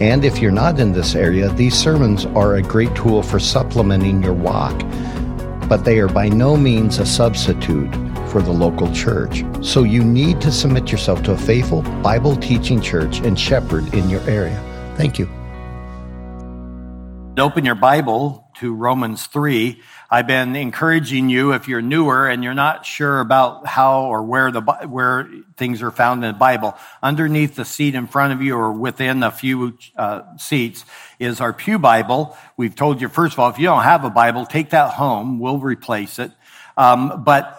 And if you're not in this area, these sermons are a great tool for supplementing your walk, but they are by no means a substitute for the local church. So you need to submit yourself to a faithful Bible teaching church and shepherd in your area. Thank you. Open your Bible to Romans 3. I've been encouraging you if you're newer and you're not sure about how or where the where things are found in the Bible. Underneath the seat in front of you or within a few uh, seats is our Pew Bible. We've told you first of all, if you don't have a Bible, take that home. We'll replace it. Um, but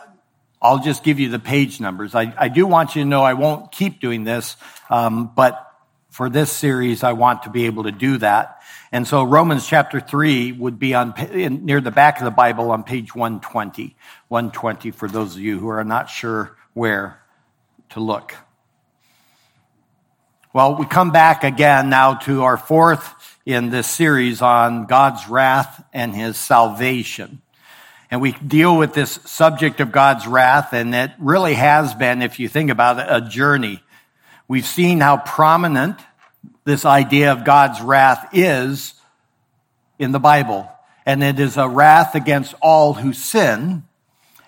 I'll just give you the page numbers. I, I, do want you to know I won't keep doing this, um, but for this series, I want to be able to do that. And so Romans chapter 3 would be on in, near the back of the Bible on page 120. 120 for those of you who are not sure where to look. Well, we come back again now to our fourth in this series on God's wrath and his salvation. And we deal with this subject of God's wrath, and it really has been, if you think about it, a journey. We've seen how prominent this idea of God's wrath is in the Bible. And it is a wrath against all who sin.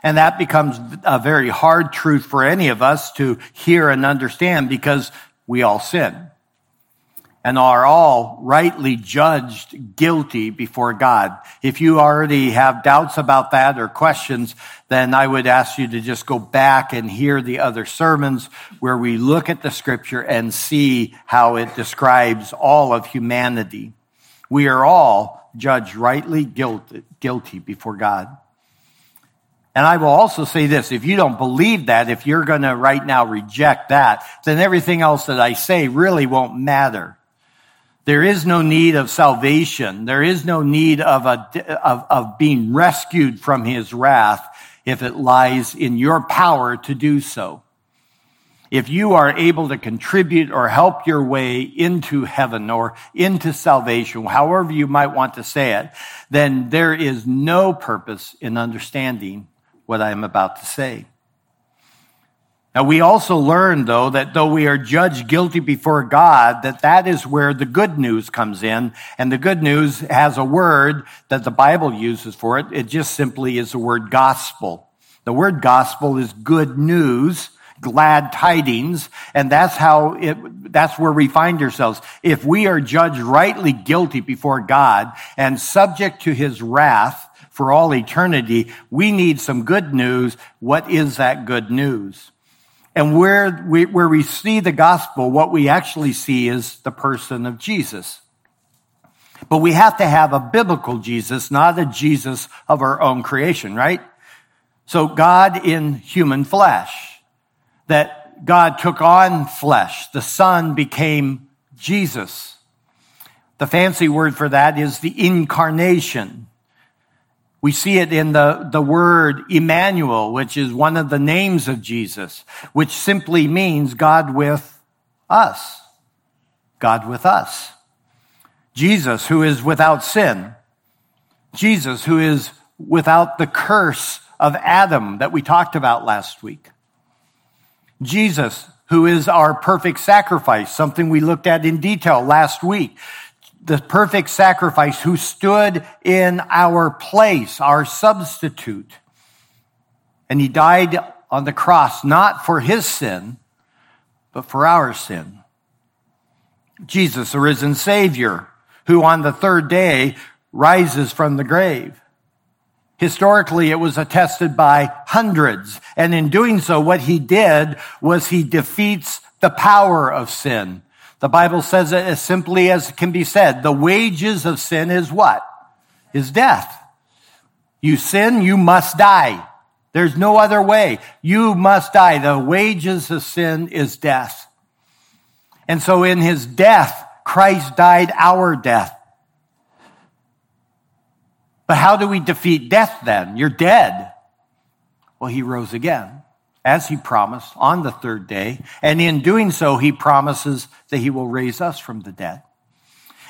And that becomes a very hard truth for any of us to hear and understand because we all sin and are all rightly judged guilty before God. If you already have doubts about that or questions, then I would ask you to just go back and hear the other sermons where we look at the scripture and see how it describes all of humanity. We are all judged rightly guilty, guilty before God. And I will also say this, if you don't believe that, if you're going to right now reject that, then everything else that I say really won't matter. There is no need of salvation. There is no need of, a, of, of being rescued from his wrath if it lies in your power to do so. If you are able to contribute or help your way into heaven or into salvation, however you might want to say it, then there is no purpose in understanding what I am about to say. Now we also learn though that though we are judged guilty before God, that that is where the good news comes in. And the good news has a word that the Bible uses for it. It just simply is the word gospel. The word gospel is good news, glad tidings, and that's how it, that's where we find ourselves. If we are judged rightly guilty before God and subject to his wrath for all eternity, we need some good news. What is that good news? And where we, where we see the gospel, what we actually see is the person of Jesus. But we have to have a biblical Jesus, not a Jesus of our own creation, right? So God in human flesh, that God took on flesh. The Son became Jesus. The fancy word for that is the incarnation. We see it in the, the word Emmanuel, which is one of the names of Jesus, which simply means God with us. God with us. Jesus, who is without sin. Jesus, who is without the curse of Adam that we talked about last week. Jesus, who is our perfect sacrifice, something we looked at in detail last week the perfect sacrifice who stood in our place, our substitute. And he died on the cross, not for his sin, but for our sin. Jesus, the risen Savior, who on the third day rises from the grave. Historically, it was attested by hundreds. And in doing so, what he did was he defeats the power of sin the Bible says it as simply as it can be said. The wages of sin is what? Is death. You sin, you must die. There's no other way. You must die. The wages of sin is death. And so in his death, Christ died our death. But how do we defeat death then? You're dead. Well, he rose again, as he promised on the third day. And in doing so, he promises that he will raise us from the dead.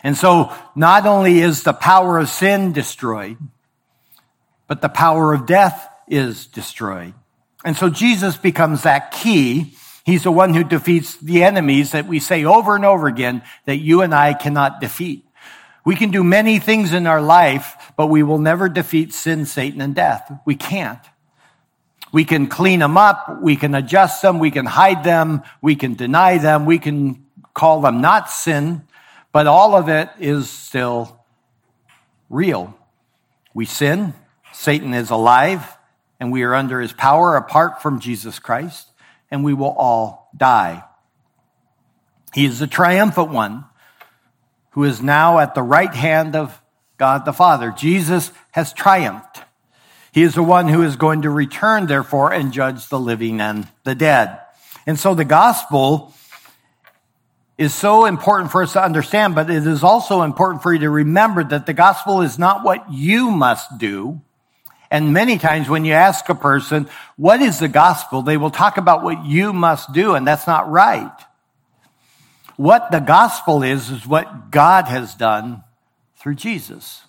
And so not only is the power of sin destroyed, but the power of death is destroyed. And so Jesus becomes that key. He's the one who defeats the enemies that we say over and over again that you and I cannot defeat. We can do many things in our life, but we will never defeat sin, Satan, and death. We can't. We can clean them up. We can adjust them. We can hide them. We can deny them. We can call them not sin, but all of it is still real. We sin. Satan is alive and we are under his power apart from Jesus Christ and we will all die. He is the triumphant one who is now at the right hand of God the Father. Jesus has triumphed. He is the one who is going to return, therefore, and judge the living and the dead. And so the gospel is so important for us to understand, but it is also important for you to remember that the gospel is not what you must do. And many times when you ask a person, what is the gospel? They will talk about what you must do, and that's not right. What the gospel is, is what God has done through Jesus.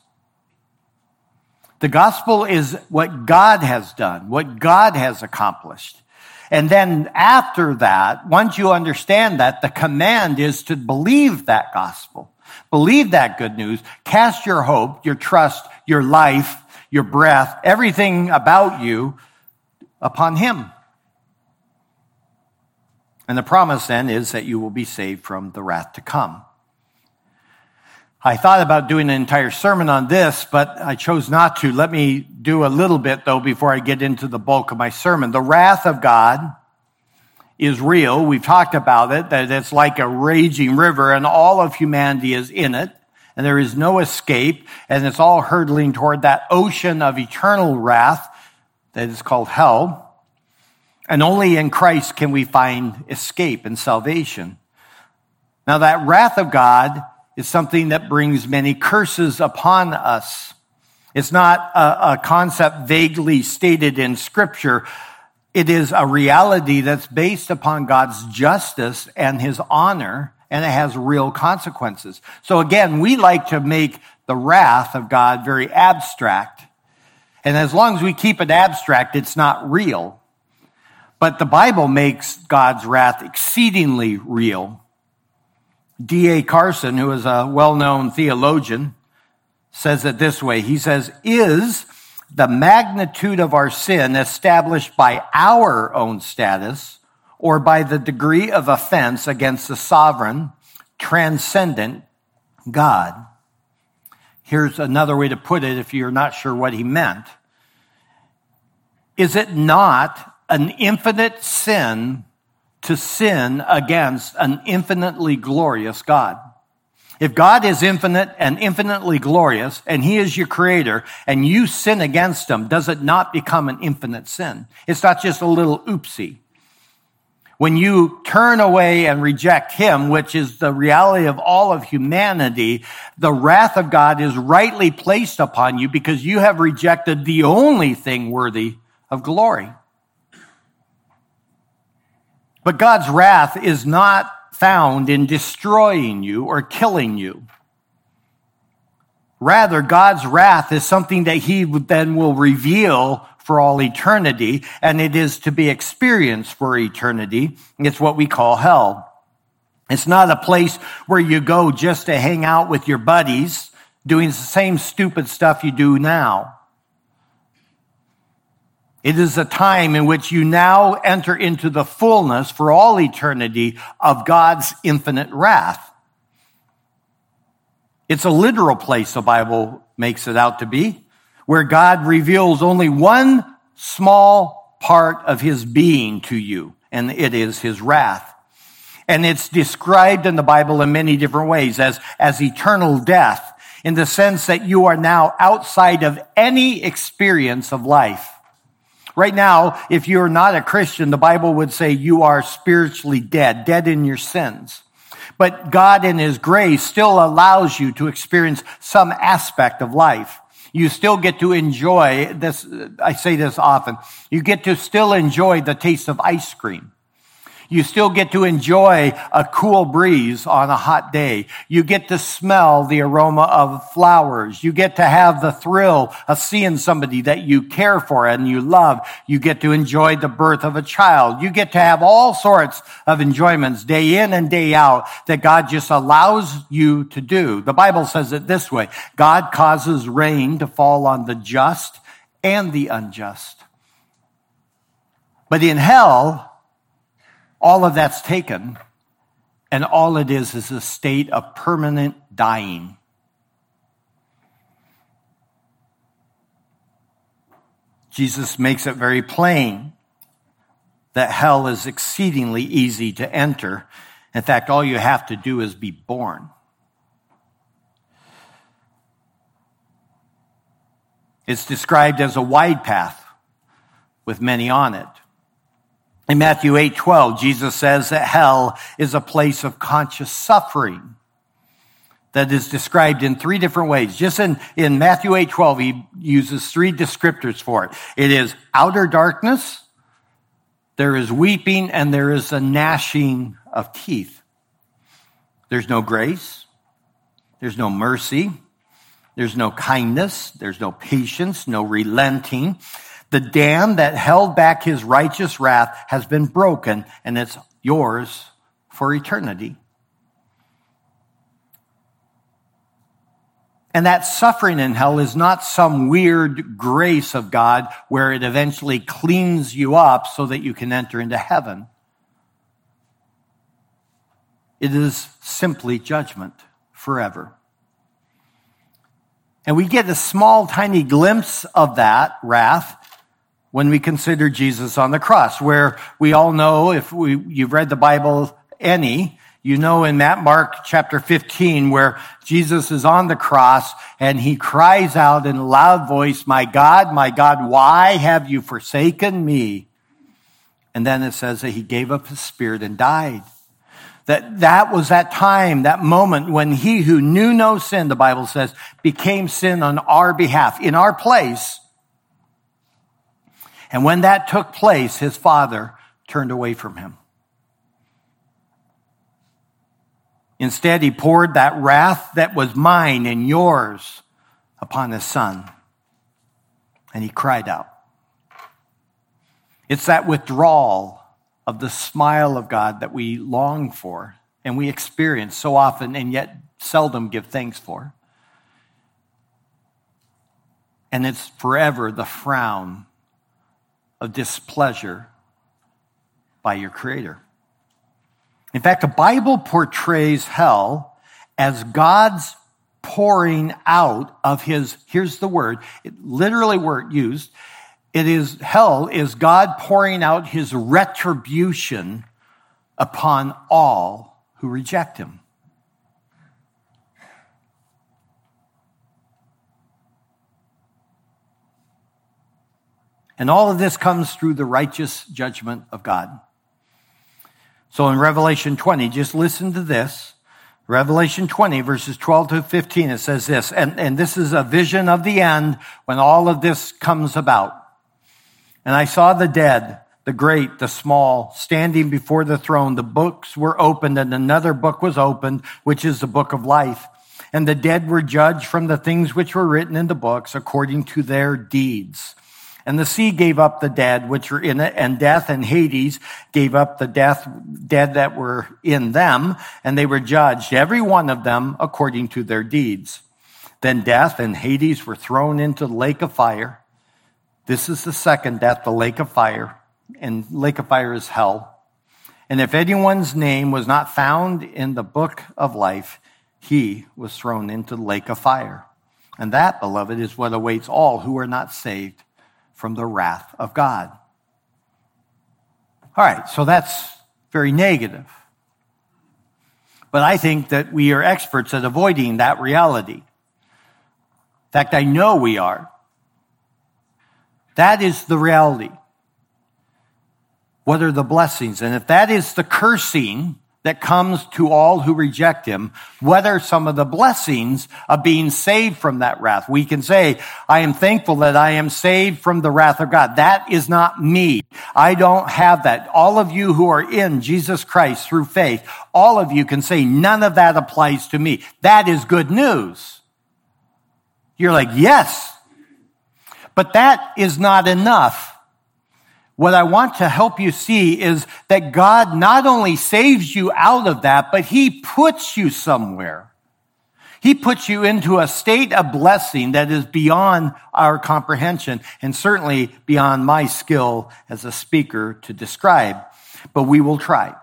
The gospel is what God has done, what God has accomplished. And then after that, once you understand that, the command is to believe that gospel. Believe that good news. Cast your hope, your trust, your life, your breath, everything about you upon Him. And the promise then is that you will be saved from the wrath to come. I thought about doing an entire sermon on this, but I chose not to. Let me do a little bit though before I get into the bulk of my sermon. The wrath of God is real. We've talked about it, that it's like a raging river and all of humanity is in it and there is no escape and it's all hurtling toward that ocean of eternal wrath that is called hell. And only in Christ can we find escape and salvation. Now, that wrath of God is something that brings many curses upon us. It's not a, a, concept vaguely stated in Scripture. It is a reality that's based upon God's justice and his honor, and it has real consequences. So, again, we like to make the wrath of God very abstract. And as long as we keep it abstract, it's not real. But the Bible makes God's wrath exceedingly real. D.A. Carson, who is a well known theologian, says it this way He says, Is the magnitude of our sin established by our own status or by the degree of offense against the sovereign, transcendent God? Here's another way to put it if you're not sure what he meant. Is it not an infinite sin to sin against an infinitely glorious God. If God is infinite and infinitely glorious, and He is your creator, and you sin against Him, does it not become an infinite sin? It's not just a little oopsie. When you turn away and reject Him, which is the reality of all of humanity, the wrath of God is rightly placed upon you because you have rejected the only thing worthy of glory. But God's wrath is not found in destroying you or killing you. Rather, God's wrath is something that he then will reveal for all eternity, and it is to be experienced for eternity. It's what we call hell. It's not a place where you go just to hang out with your buddies doing the same stupid stuff you do now. It is a time in which you now enter into the fullness for all eternity of God's infinite wrath. It's a literal place the Bible makes it out to be, where God reveals only one small part of his being to you, and it is his wrath. And it's described in the Bible in many different ways as, as eternal death, in the sense that you are now outside of any experience of life. Right now, if you're not a Christian, the Bible would say you are spiritually dead, dead in your sins. But God in His grace still allows you to experience some aspect of life. You still get to enjoy this. I say this often. You get to still enjoy the taste of ice cream. You still get to enjoy a cool breeze on a hot day. You get to smell the aroma of flowers. You get to have the thrill of seeing somebody that you care for and you love. You get to enjoy the birth of a child. You get to have all sorts of enjoyments day in and day out that God just allows you to do. The Bible says it this way. God causes rain to fall on the just and the unjust. But in hell, all of that's taken, and all it is is a state of permanent dying. Jesus makes it very plain that hell is exceedingly easy to enter. In fact, all you have to do is be born. It's described as a wide path with many on it. In Matthew 8 12, Jesus says that hell is a place of conscious suffering that is described in three different ways. Just in, in Matthew 8 12, he uses three descriptors for it. It is outer darkness, there is weeping, and there is a gnashing of teeth. There's no grace, there's no mercy, there's no kindness, there's no patience, no relenting. The dam that held back his righteous wrath has been broken, and it's yours for eternity. And that suffering in hell is not some weird grace of God where it eventually cleans you up so that you can enter into heaven. It is simply judgment forever. And we get a small, tiny glimpse of that wrath when we consider Jesus on the cross, where we all know, if we, you've read the Bible any, you know in that Mark chapter 15 where Jesus is on the cross and he cries out in a loud voice, my God, my God, why have you forsaken me? And then it says that he gave up his spirit and died. That that was that time, that moment when he who knew no sin, the Bible says, became sin on our behalf, in our place, and when that took place, his father turned away from him. Instead, he poured that wrath that was mine and yours upon his son. And he cried out. It's that withdrawal of the smile of God that we long for and we experience so often and yet seldom give thanks for. And it's forever the frown of displeasure by your Creator. In fact, the Bible portrays hell as God's pouring out of his, here's the word, it, literally word used, it is, hell is God pouring out his retribution upon all who reject him. And all of this comes through the righteous judgment of God. So in Revelation 20, just listen to this. Revelation 20, verses 12 to 15, it says this, and, and this is a vision of the end when all of this comes about. And I saw the dead, the great, the small, standing before the throne. The books were opened, and another book was opened, which is the book of life. And the dead were judged from the things which were written in the books according to their deeds. And the sea gave up the dead which were in it, and death and Hades gave up the death, dead that were in them, and they were judged, every one of them according to their deeds. Then death and Hades were thrown into the lake of fire. This is the second death, the lake of fire, and lake of fire is hell. And if anyone's name was not found in the book of life, he was thrown into the lake of fire. And that, beloved, is what awaits all who are not saved from the wrath of God. All right, so that's very negative. But I think that we are experts at avoiding that reality. In fact, I know we are. That is the reality. What are the blessings? And if that is the cursing that comes to all who reject him. whether some of the blessings of being saved from that wrath? We can say, I am thankful that I am saved from the wrath of God. That is not me. I don't have that. All of you who are in Jesus Christ through faith, all of you can say, none of that applies to me. That is good news. You're like, yes. But that is not enough what I want to help you see is that God not only saves you out of that, but He puts you somewhere. He puts you into a state of blessing that is beyond our comprehension and certainly beyond my skill as a speaker to describe. But we will try.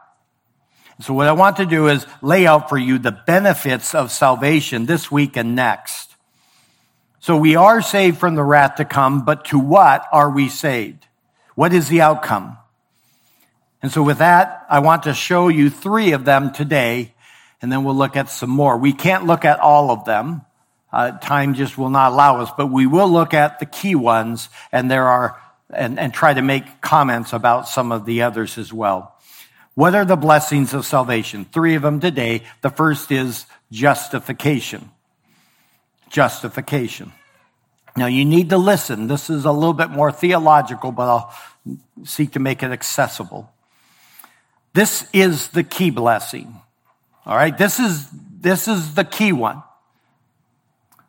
So what I want to do is lay out for you the benefits of salvation this week and next. So we are saved from the wrath to come, but to what are we saved? What is the outcome? And so with that, I want to show you three of them today, and then we'll look at some more. We can't look at all of them. Uh, time just will not allow us, but we will look at the key ones, and there are, and, and try to make comments about some of the others as well. What are the blessings of salvation? Three of them today. The first is justification. Justification. Now you need to listen. This is a little bit more theological, but I'll seek to make it accessible. This is the key blessing. All right. This is, this is the key one.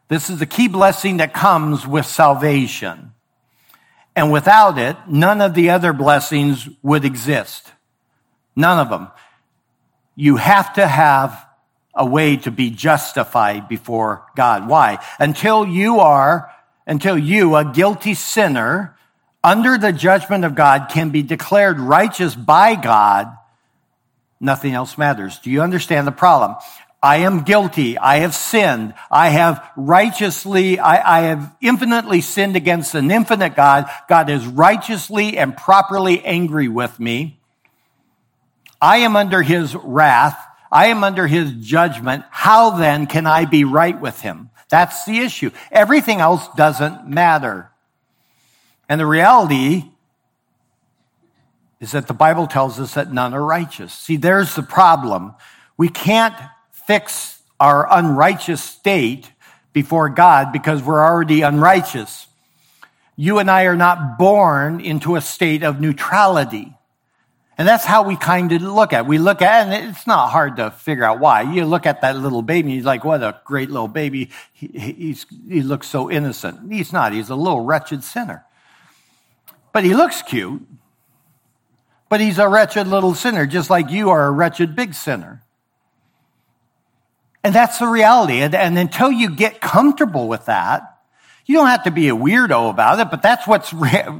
This is the key blessing that comes with salvation. And without it, none of the other blessings would exist. None of them. You have to have a way to be justified before God. Why? Until you are until you, a guilty sinner, under the judgment of God, can be declared righteous by God, nothing else matters. Do you understand the problem? I am guilty. I have sinned. I have righteously, I, I, have infinitely sinned against an infinite God. God is righteously and properly angry with me. I am under his wrath. I am under his judgment. How then can I be right with him? That's the issue. Everything else doesn't matter. And the reality is that the Bible tells us that none are righteous. See, there's the problem. We can't fix our unrighteous state before God because we're already unrighteous. You and I are not born into a state of neutrality. And that's how we kind of look at it. We look at it, and it's not hard to figure out why. You look at that little baby, and he's like, what a great little baby. He, he looks so innocent. He's not. He's a little wretched sinner. But he looks cute. But he's a wretched little sinner, just like you are a wretched big sinner. And that's the reality. And, and until you get comfortable with that, you don't have to be a weirdo about it, but that's what's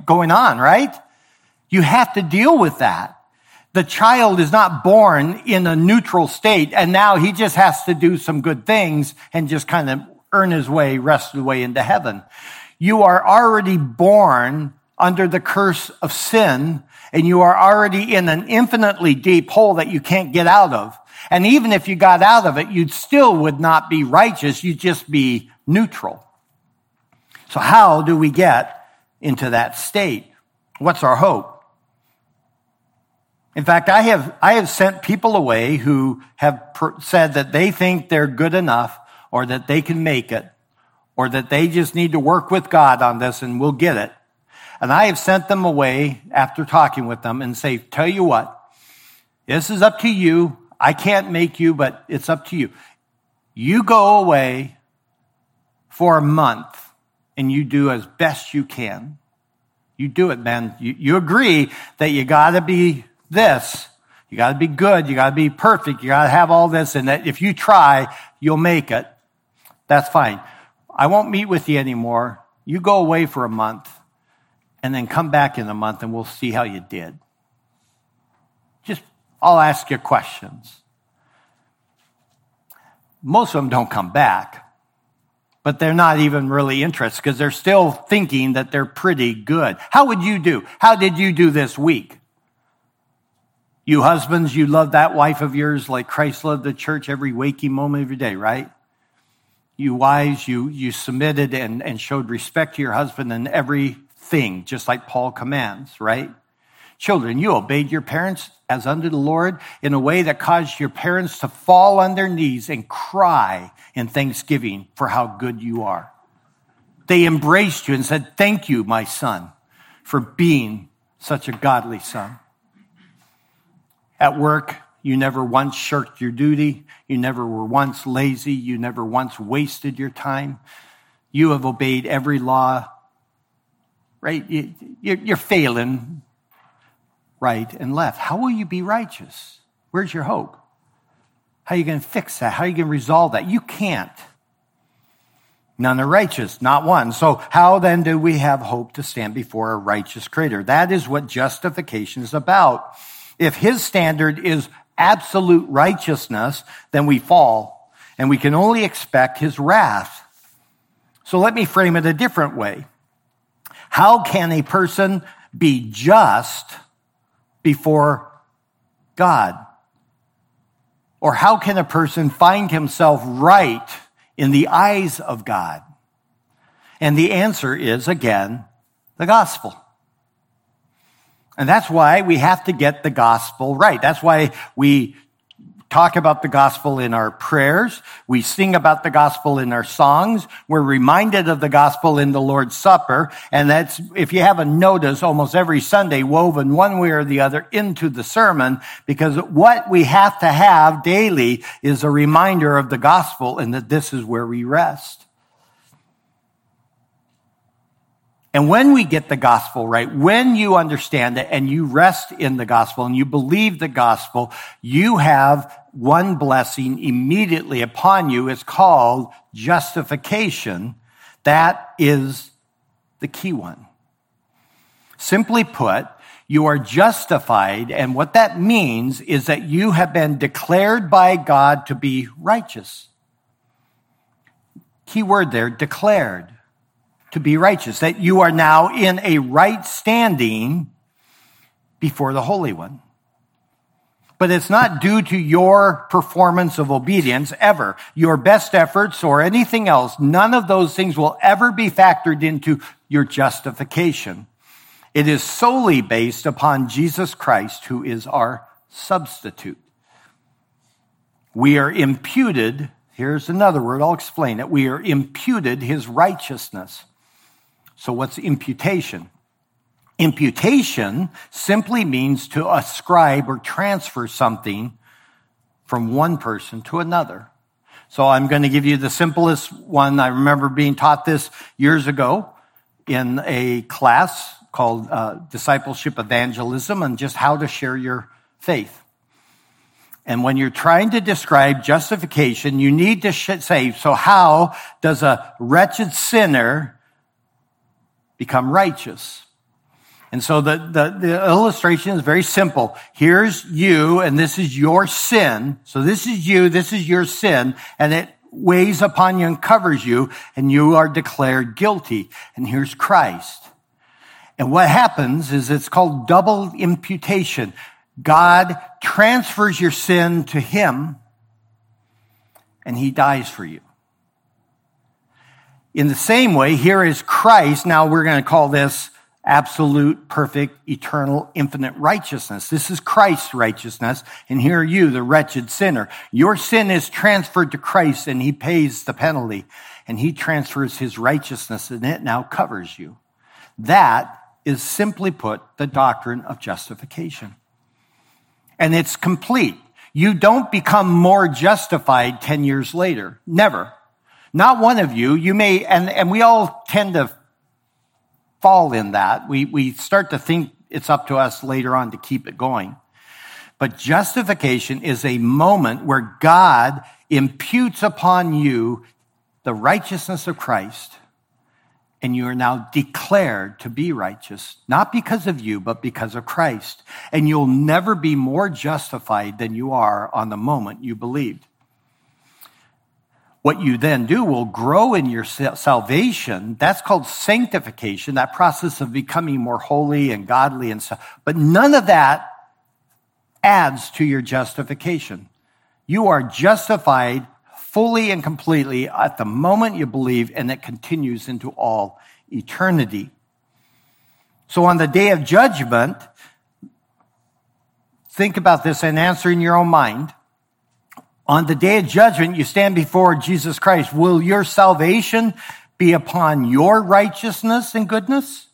going on, right? You have to deal with that. The child is not born in a neutral state and now he just has to do some good things and just kind of earn his way, rest the way into heaven. You are already born under the curse of sin and you are already in an infinitely deep hole that you can't get out of. And even if you got out of it, you still would not be righteous. You'd just be neutral. So how do we get into that state? What's our hope? In fact, I have, I have sent people away who have per- said that they think they're good enough or that they can make it or that they just need to work with God on this and we'll get it. And I have sent them away after talking with them and say, tell you what, this is up to you. I can't make you, but it's up to you. You go away for a month and you do as best you can. You do it, man. You, you agree that you gotta be this. You got to be good. You got to be perfect. You got to have all this. And that if you try, you'll make it. That's fine. I won't meet with you anymore. You go away for a month and then come back in a month and we'll see how you did. Just, I'll ask you questions. Most of them don't come back, but they're not even really interested because they're still thinking that they're pretty good. How would you do? How did you do this week? You husbands, you love that wife of yours like Christ loved the church every waking moment of your day, right? You wives, you, you submitted and, and showed respect to your husband in everything, just like Paul commands, right? Children, you obeyed your parents as unto the Lord in a way that caused your parents to fall on their knees and cry in thanksgiving for how good you are. They embraced you and said, Thank you, my son, for being such a godly son. At work, you never once shirked your duty. You never were once lazy. You never once wasted your time. You have obeyed every law, right? You're failing right and left. How will you be righteous? Where's your hope? How are you going to fix that? How are you going to resolve that? You can't. None are righteous, not one. So how then do we have hope to stand before a righteous creator? That is what justification is about. If his standard is absolute righteousness, then we fall and we can only expect his wrath. So let me frame it a different way. How can a person be just before God? Or how can a person find himself right in the eyes of God? And the answer is, again, the gospel. And that's why we have to get the gospel right. That's why we talk about the gospel in our prayers. We sing about the gospel in our songs. We're reminded of the gospel in the Lord's Supper. And that's, if you haven't noticed, almost every Sunday woven one way or the other into the sermon because what we have to have daily is a reminder of the gospel and that this is where we rest. And when we get the gospel right, when you understand it and you rest in the gospel and you believe the gospel, you have one blessing immediately upon you. It's called justification. That is the key one. Simply put, you are justified, and what that means is that you have been declared by God to be righteous. Key word there, declared to be righteous, that you are now in a right standing before the Holy One. But it's not due to your performance of obedience ever. Your best efforts or anything else, none of those things will ever be factored into your justification. It is solely based upon Jesus Christ, who is our substitute. We are imputed, here's another word, I'll explain it. We are imputed his righteousness. So, what's imputation? Imputation simply means to ascribe or transfer something from one person to another. So I'm going to give you the simplest one. I remember being taught this years ago in a class called uh, Discipleship Evangelism and just how to share your faith. And when you're trying to describe justification, you need to say, so how does a wretched sinner become righteous. And so the, the, the, illustration is very simple. Here's you, and this is your sin. So this is you, this is your sin, and it weighs upon you and covers you, and you are declared guilty. And here's Christ. And what happens is it's called double imputation. God transfers your sin to him, and he dies for you. In the same way, here is Christ. Now we're going to call this absolute, perfect, eternal, infinite righteousness. This is Christ's righteousness. And here are you, the wretched sinner. Your sin is transferred to Christ and he pays the penalty and he transfers his righteousness and it now covers you. That is simply put the doctrine of justification. And it's complete. You don't become more justified 10 years later. Never. Not one of you. You may, and, and we all tend to fall in that. We, we start to think it's up to us later on to keep it going. But justification is a moment where God imputes upon you the righteousness of Christ, and you are now declared to be righteous, not because of you, but because of Christ. And you'll never be more justified than you are on the moment you believed. What you then do will grow in your salvation. That's called sanctification, that process of becoming more holy and godly and so. But none of that adds to your justification. You are justified fully and completely at the moment you believe, and it continues into all eternity. So on the day of judgment, think about this and answer in your own mind. On the day of judgment, you stand before Jesus Christ. Will your salvation be upon your righteousness and goodness?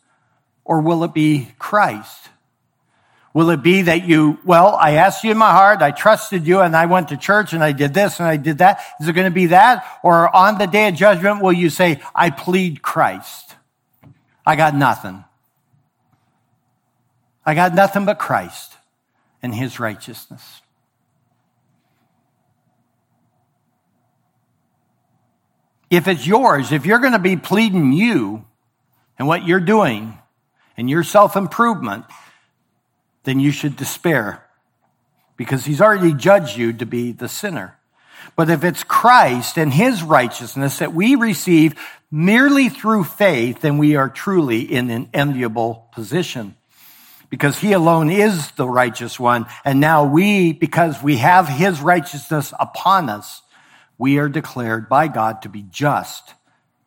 Or will it be Christ? Will it be that you, well, I asked you in my heart, I trusted you, and I went to church and I did this and I did that? Is it going to be that? Or on the day of judgment, will you say, I plead Christ? I got nothing. I got nothing but Christ and his righteousness. If it's yours, if you're going to be pleading you and what you're doing and your self improvement, then you should despair because he's already judged you to be the sinner. But if it's Christ and his righteousness that we receive merely through faith, then we are truly in an enviable position because he alone is the righteous one. And now we, because we have his righteousness upon us, we are declared by God to be just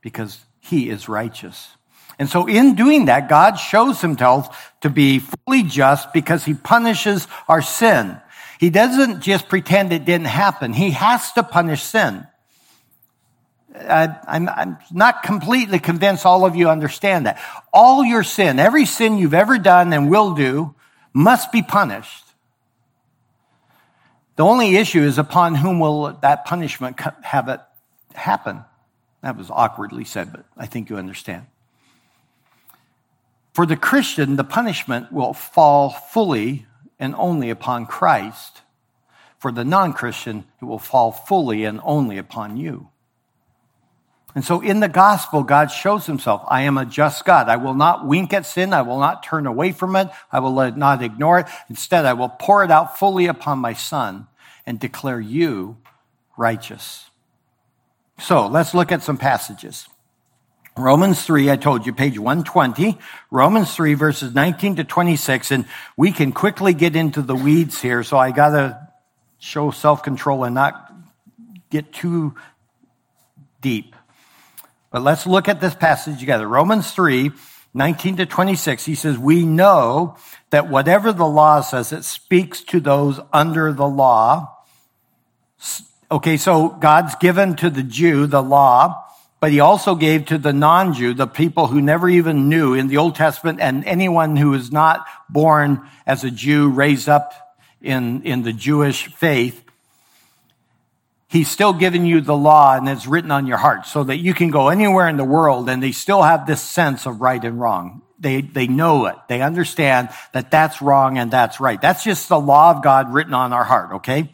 because he is righteous. And so in doing that, God shows himself to be fully just because he punishes our sin. He doesn't just pretend it didn't happen. He has to punish sin. I, I'm not completely convinced all of you understand that. All your sin, every sin you've ever done and will do, must be punished. The only issue is upon whom will that punishment have it happen. That was awkwardly said, but I think you understand. For the Christian, the punishment will fall fully and only upon Christ. For the non Christian, it will fall fully and only upon you. And so in the gospel, God shows himself. I am a just God. I will not wink at sin. I will not turn away from it. I will not ignore it. Instead, I will pour it out fully upon my son and declare you righteous. So let's look at some passages. Romans 3, I told you, page 120, Romans 3, verses 19 to 26, and we can quickly get into the weeds here, so I gotta show self control and not get too deep. But let's look at this passage together. Romans 3, 19 to 26, he says, We know that whatever the law says, it speaks to those under the law. Okay, so God's given to the Jew the law but he also gave to the non-Jew, the people who never even knew in the Old Testament and anyone who is not born as a Jew, raised up in, in the Jewish faith. He's still giving you the law and it's written on your heart so that you can go anywhere in the world and they still have this sense of right and wrong. They, they know it. They understand that that's wrong and that's right. That's just the law of God written on our heart, okay?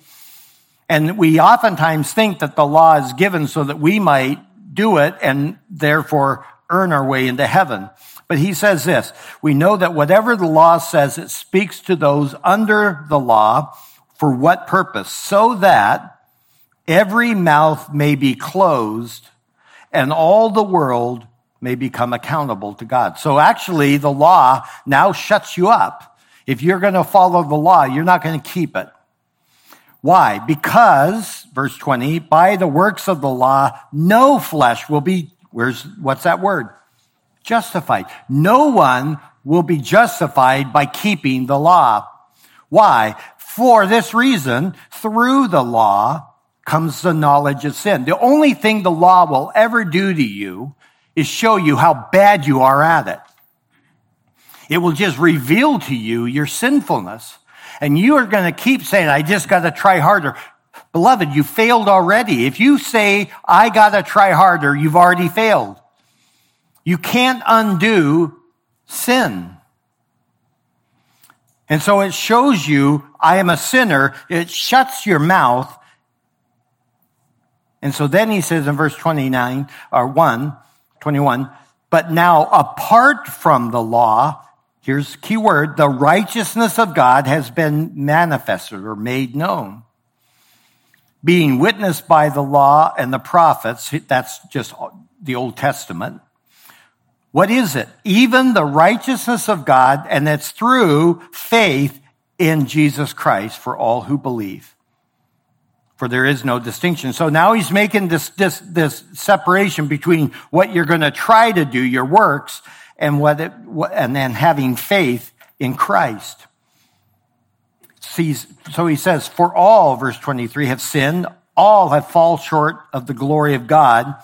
And we oftentimes think that the law is given so that we might do it and therefore earn our way into heaven. But he says this, we know that whatever the law says, it speaks to those under the law for what purpose? So that every mouth may be closed and all the world may become accountable to God. So actually the law now shuts you up. If you're going to follow the law, you're not going to keep it. Why? Because, verse 20, by the works of the law, no flesh will be, where's, what's that word? Justified. No one will be justified by keeping the law. Why? For this reason, through the law comes the knowledge of sin. The only thing the law will ever do to you is show you how bad you are at it. It will just reveal to you your sinfulness. And you are going to keep saying, I just got to try harder. Beloved, you failed already. If you say, I got to try harder, you've already failed. You can't undo sin. And so it shows you, I am a sinner. It shuts your mouth. And so then he says in verse 29 or 1, 21, but now apart from the law, here's the key word, the righteousness of God has been manifested or made known. Being witnessed by the law and the prophets, that's just the Old Testament. What is it? Even the righteousness of God, and it's through faith in Jesus Christ for all who believe. For there is no distinction. So now he's making this, this, this separation between what you're going to try to do, your works, and what it, and then having faith in Christ. so he says, for all, verse 23, have sinned, all have fallen short of the glory of God.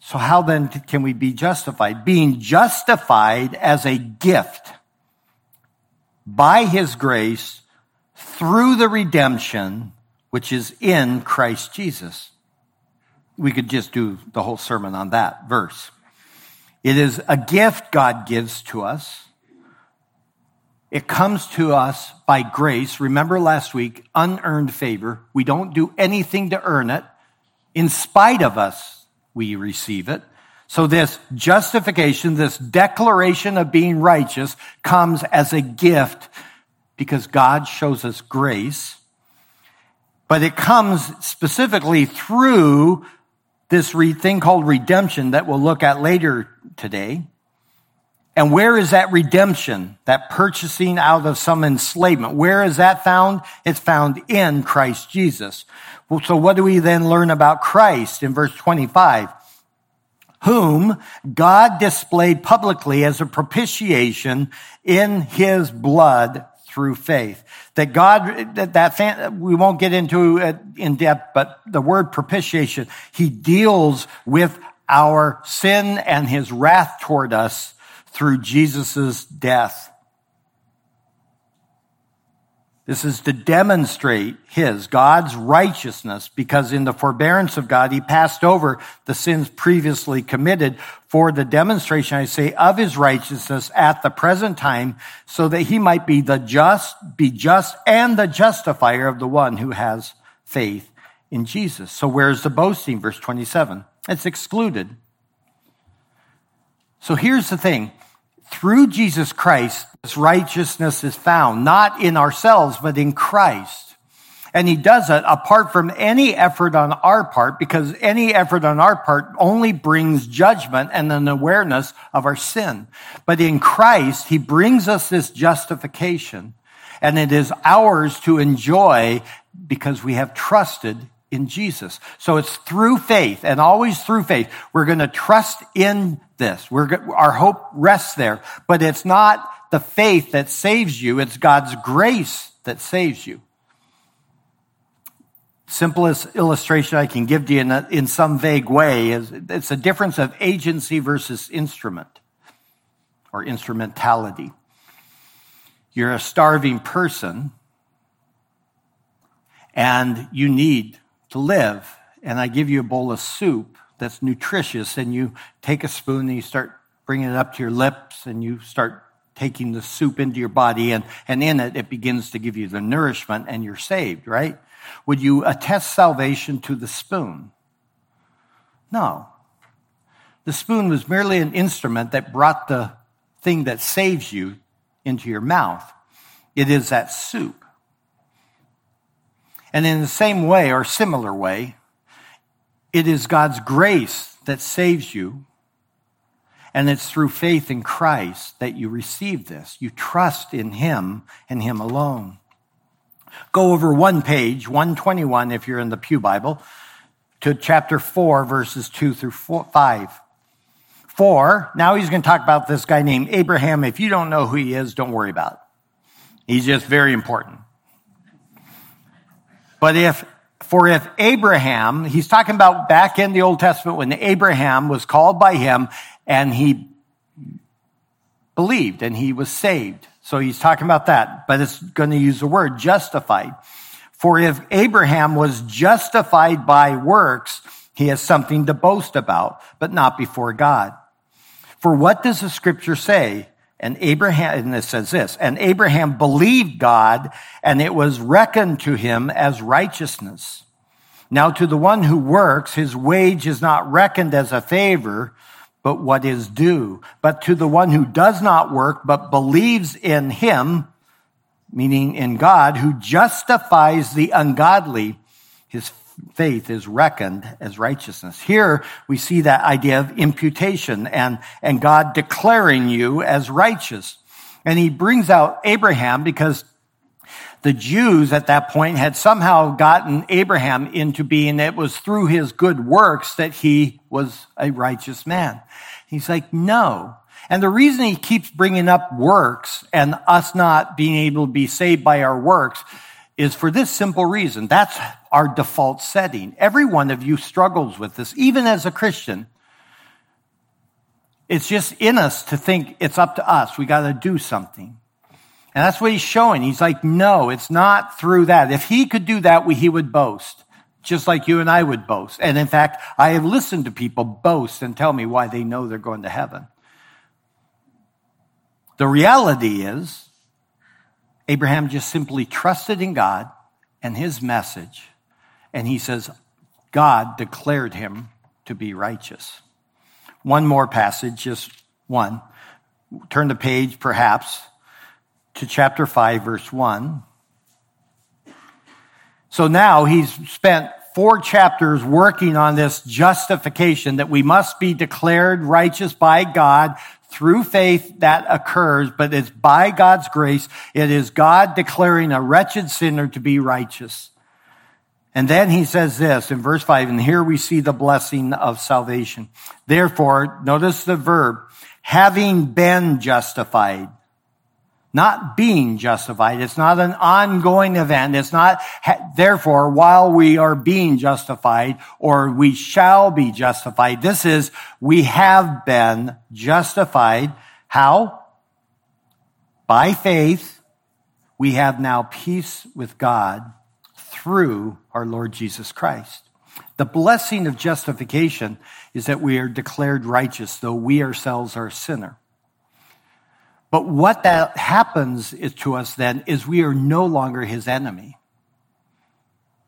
So how then can we be justified? Being justified as a gift by his grace through the redemption which is in Christ Jesus. We could just do the whole sermon on that verse. It is a gift God gives to us. It comes to us by grace. Remember last week, unearned favor. We don't do anything to earn it. In spite of us, we receive it. So this justification, this declaration of being righteous comes as a gift because God shows us grace. But it comes specifically through this thing called redemption that we'll look at later today. And where is that redemption, that purchasing out of some enslavement? Where is that found? It's found in Christ Jesus. Well, so what do we then learn about Christ in verse 25? Whom God displayed publicly as a propitiation in his blood through faith. That God, that, that fan, we won't get into it in depth, but the word propitiation, he deals with our sin and his wrath toward us through Jesus' death. This is to demonstrate his, God's righteousness, because in the forbearance of God, he passed over the sins previously committed for the demonstration, I say, of his righteousness at the present time, so that he might be the just, be just and the justifier of the one who has faith in Jesus. So where's the boasting? Verse 27. It's excluded. So here's the thing through Jesus Christ, this righteousness is found, not in ourselves, but in Christ. And he does it apart from any effort on our part, because any effort on our part only brings judgment and an awareness of our sin. But in Christ, he brings us this justification, and it is ours to enjoy because we have trusted in Jesus. So it's through faith and always through faith. We're going to trust in this. We're, our hope rests there, but it's not the faith that saves you. It's God's grace that saves you. Simplest illustration I can give to you in, a, in some vague way is it's a difference of agency versus instrument or instrumentality. You're a starving person and you need to live. And I give you a bowl of soup that's nutritious, and you take a spoon and you start bringing it up to your lips, and you start taking the soup into your body, and, and in it, it begins to give you the nourishment, and you're saved, right? Would you attest salvation to the spoon? No. The spoon was merely an instrument that brought the thing that saves you into your mouth. It is that soup. And in the same way or similar way, it is God's grace that saves you. And it's through faith in Christ that you receive this. You trust in Him and Him alone. Go over one page, 121, if you're in the Pew Bible, to chapter 4, verses 2 through 5. 4, now he's going to talk about this guy named Abraham. If you don't know who he is, don't worry about it. He's just very important. But if, for if Abraham, he's talking about back in the Old Testament when Abraham was called by him and he believed and he was saved. So he's talking about that, but it's going to use the word justified. For if Abraham was justified by works, he has something to boast about, but not before God. For what does the scripture say? And Abraham, and it says this, and Abraham believed God and it was reckoned to him as righteousness. Now to the one who works, his wage is not reckoned as a favor, but what is due. But to the one who does not work, but believes in him, meaning in God, who justifies the ungodly, his faith is reckoned as righteousness. Here we see that idea of imputation and, and God declaring you as righteous. And he brings out Abraham because the Jews at that point had somehow gotten Abraham into being, it was through his good works that he was a righteous man. He's like, no, And the reason he keeps bringing up works and us not being able to be saved by our works is for this simple reason. That's our default setting. Every one of you struggles with this, even as a Christian. It's just in us to think it's up to us. We got to do something. And that's what he's showing. He's like, no, it's not through that. If he could do that, he would boast, just like you and I would boast. And in fact, I have listened to people boast and tell me why they know they're going to heaven. The reality is, Abraham just simply trusted in God and his message. And he says, God declared him to be righteous. One more passage, just one. Turn the page, perhaps, to chapter 5, verse 1. So now he's spent four chapters working on this justification that we must be declared righteous by God through faith that occurs, but it's by God's grace. It is God declaring a wretched sinner to be righteous. And then he says this in verse 5, and here we see the blessing of salvation. Therefore, notice the verb, having been justified. Not being justified. It's not an ongoing event. It's not, therefore, while we are being justified or we shall be justified. This is, we have been justified. How? By faith, we have now peace with God through our Lord Jesus Christ. The blessing of justification is that we are declared righteous, though we ourselves are a sinner. But what that happens to us then is we are no longer his enemy.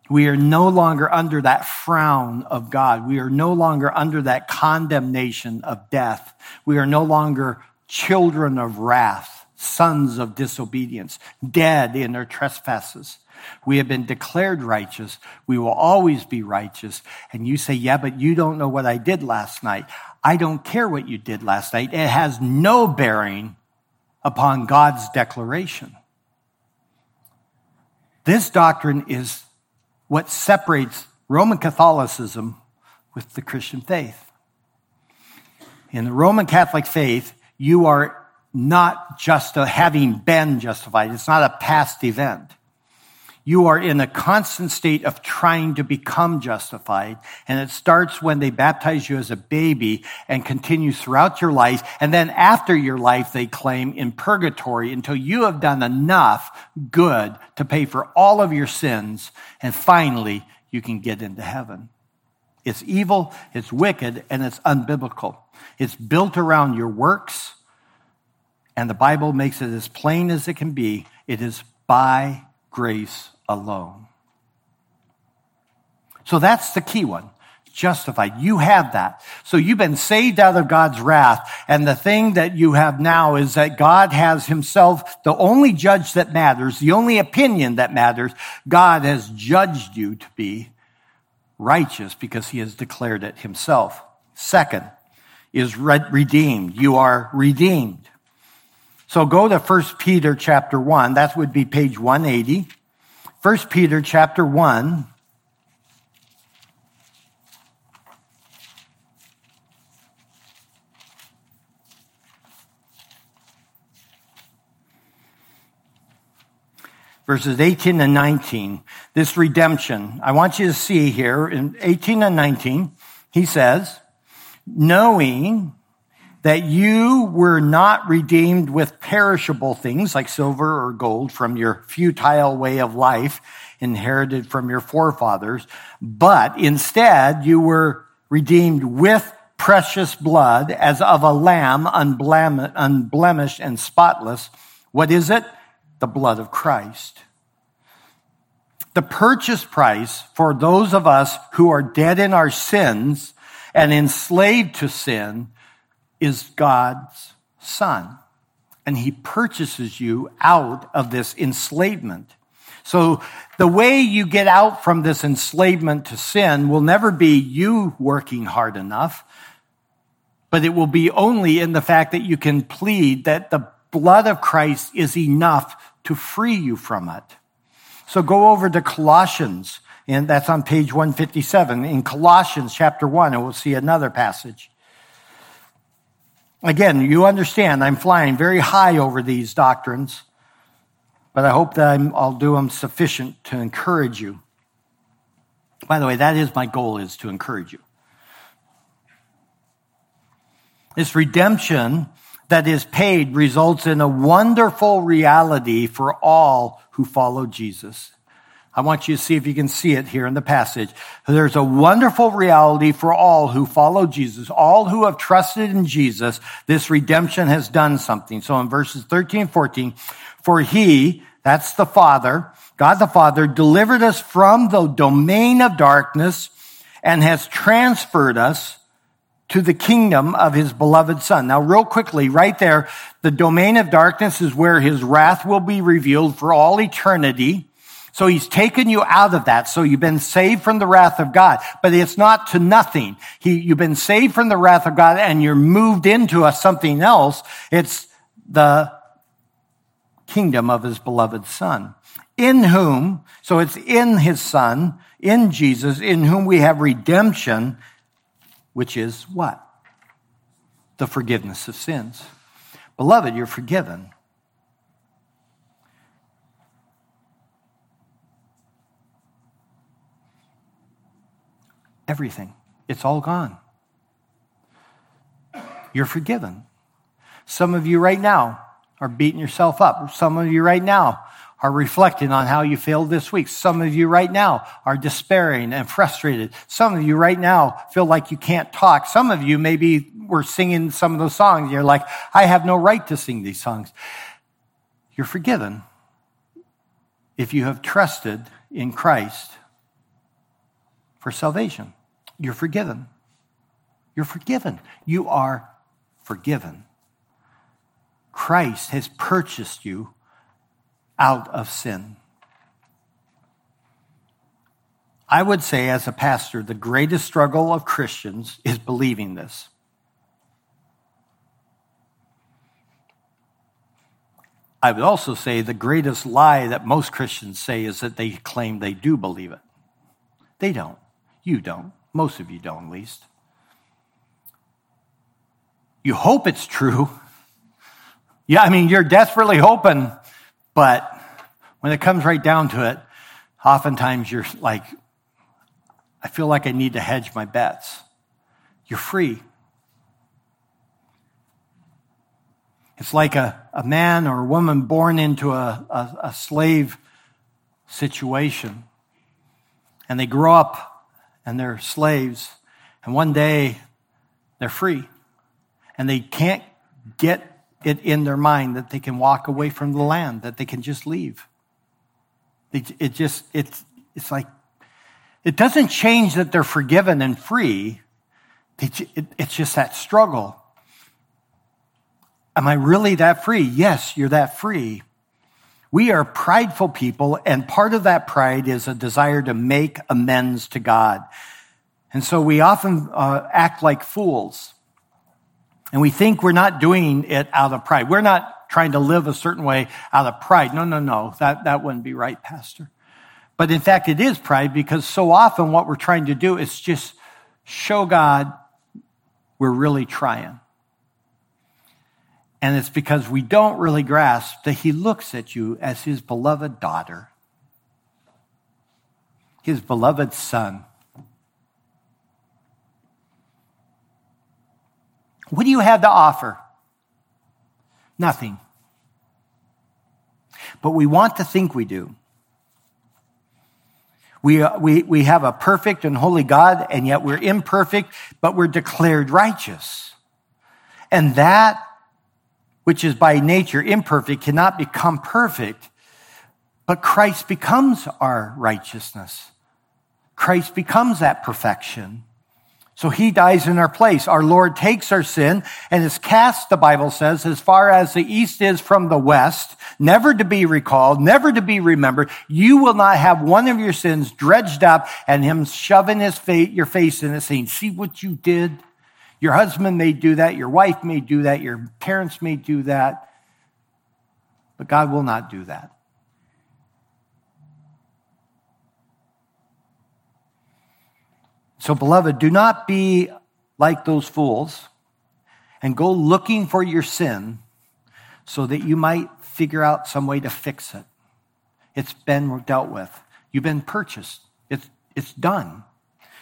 We are no longer under that frown of God. We are no longer under that condemnation of death. We are no longer children of wrath, sons of disobedience, dead in our trespasses. We have been declared righteous. We will always be righteous. And you say, yeah, but you don't know what I did last night. I don't care what you did last night. It has no bearing upon God's declaration. This doctrine is what separates Roman Catholicism with the Christian faith. In the Roman Catholic faith, you are not just having been justified. It's not a past event you are in a constant state of trying to become justified. And it starts when they baptize you as a baby and continues throughout your life. And then after your life, they claim in purgatory until you have done enough good to pay for all of your sins. And finally, you can get into heaven. It's evil, it's wicked, and it's unbiblical. It's built around your works. And the Bible makes it as plain as it can be. It is by grace alone. So that's the key one. Justified. You have that. So you've been saved out of God's wrath. And the thing that you have now is that God has himself, the only judge that matters, the only opinion that matters, God has judged you to be righteous because he has declared it himself. Second is redeemed. You are redeemed. So go to 1 Peter chapter 1. That would be page 180. 1 Peter chapter 1. Verses 18 and 19. This redemption. I want you to see here in 18 and 19, he says, knowing that you were not redeemed with perishable things like silver or gold from your futile way of life inherited from your forefathers, but instead you were redeemed with precious blood as of a lamb unblemished and spotless. What is it? The blood of Christ. The purchase price for those of us who are dead in our sins and enslaved to sin is God's son. And he purchases you out of this enslavement. So the way you get out from this enslavement to sin will never be you working hard enough, but it will be only in the fact that you can plead that the blood of Christ is enough to free you from it. So go over to Colossians, and that's on page 157. In Colossians chapter 1, and we'll see another passage. Again, you understand I'm flying very high over these doctrines, but I hope that i will do them sufficient to encourage you. By the way, that is my goal is to encourage you. This redemption that is paid results in a wonderful reality for all who follow Jesus. I want you to see if you can see it here in the passage. There's a wonderful reality for all who follow Jesus, all who have trusted in Jesus. This redemption has done something. So in verses 13 and 14, for he, that's the Father, God the Father, delivered us from the domain of darkness and has transferred us to the kingdom of his beloved son. Now, real quickly, right there, the domain of darkness is where his wrath will be revealed for all eternity. So he's taken you out of that. So you've been saved from the wrath of God, but it's not to nothing. He, you've been saved from the wrath of God and you're moved into a something else. It's the kingdom of his beloved son in whom, so it's in his son, in Jesus, in whom we have redemption, which is what? The forgiveness of sins. Beloved, you're forgiven. Everything. It's all gone. You're forgiven. Some of you right now are beating yourself up. Some of you right now are reflecting on how you failed this week. Some of you right now are despairing and frustrated. Some of you right now feel like you can't talk. Some of you maybe were singing some of those songs. You're like, I have no right to sing these songs. You're forgiven if you have trusted in Christ for salvation. You're forgiven. You're forgiven. You are forgiven. Christ has purchased you out of sin. I would say, as a pastor, the greatest struggle of Christians is believing this. I would also say the greatest lie that most Christians say is that they claim they do believe it. They don't. You don't. Most of you don't, at least. You hope it's true. Yeah, I mean, you're desperately hoping, but when it comes right down to it, oftentimes you're like, I feel like I need to hedge my bets. You're free. It's like a, a man or a woman born into a, a, a slave situation. And they grow up and they're slaves. And one day they're free. And they can't get it in their mind that they can walk away from the land, that they can just leave. It, just, it's, it's like, it doesn't change that they're forgiven and free. It, it, it's just that struggle. Am I really that free? Yes, you're that free. We are prideful people, and part of that pride is a desire to make amends to God. And so we often uh, act like fools. And we think we're not doing it out of pride. We're not trying to live a certain way out of pride. No, no, no. That, that wouldn't be right, Pastor. But in fact, it is pride because so often what we're trying to do is just show God we're really trying. And it's because we don't really grasp that he looks at you as his beloved daughter, his beloved son. What do you have to offer? Nothing. But we want to think we do. We, uh, we, we have a perfect and holy God, and yet we're imperfect, but we're declared righteous. And that which is by nature imperfect, cannot become perfect, but Christ becomes our righteousness. Christ becomes that perfection. So he dies in our place. Our Lord takes our sin and is cast, the Bible says, as far as the east is from the west, never to be recalled, never to be remembered. You will not have one of your sins dredged up and him shoving his face, your face in it saying, see what you did? Your husband may do that, your wife may do that, your parents may do that, but God will not do that. So, beloved, do not be like those fools and go looking for your sin so that you might figure out some way to fix it. It's been dealt with. You've been purchased. It's, it's done.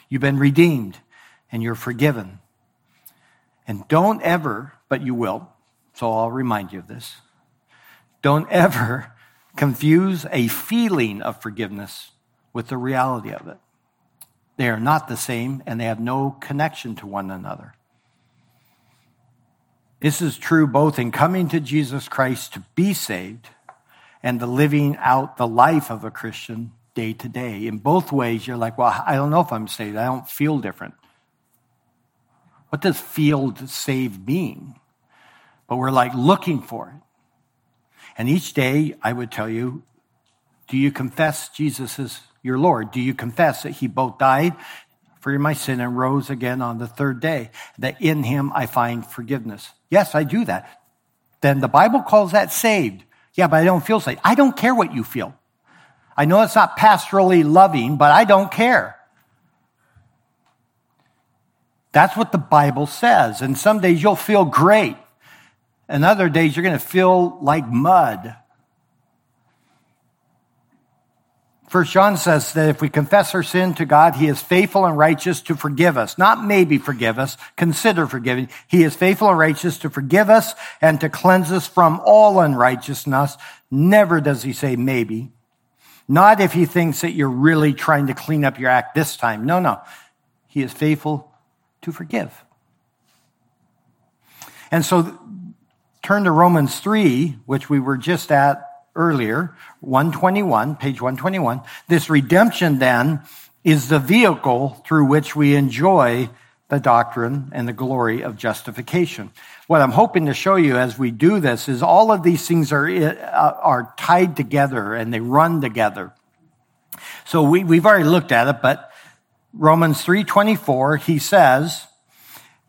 You've been redeemed and you're forgiven. And don't ever, but you will, so I'll remind you of this. Don't ever confuse a feeling of forgiveness with the reality of it. They are not the same and they have no connection to one another. This is true both in coming to Jesus Christ to be saved and the living out the life of a Christian day to day. In both ways, you're like, well, I don't know if I'm saved. I don't feel different. What does field saved mean? But we're like looking for it. And each day, I would tell you, do you confess Jesus is your Lord? Do you confess that he both died for my sin and rose again on the third day? That in him I find forgiveness. Yes, I do that. Then the Bible calls that saved. Yeah, but I don't feel saved. I don't care what you feel. I know it's not pastorally loving, but I don't care. That's what the Bible says. And some days you'll feel great. And other days you're going to feel like mud. First John says that if we confess our sin to God, he is faithful and righteous to forgive us. Not maybe forgive us, consider forgiving. He is faithful and righteous to forgive us and to cleanse us from all unrighteousness. Never does he say maybe. Not if he thinks that you're really trying to clean up your act this time. No, no. He is faithful to forgive. And so turn to Romans 3, which we were just at earlier, 121, page 121. This redemption then is the vehicle through which we enjoy the doctrine and the glory of justification. What I'm hoping to show you as we do this is all of these things are, uh, are tied together and they run together. So we, we've already looked at it, but Romans 3.24, he says,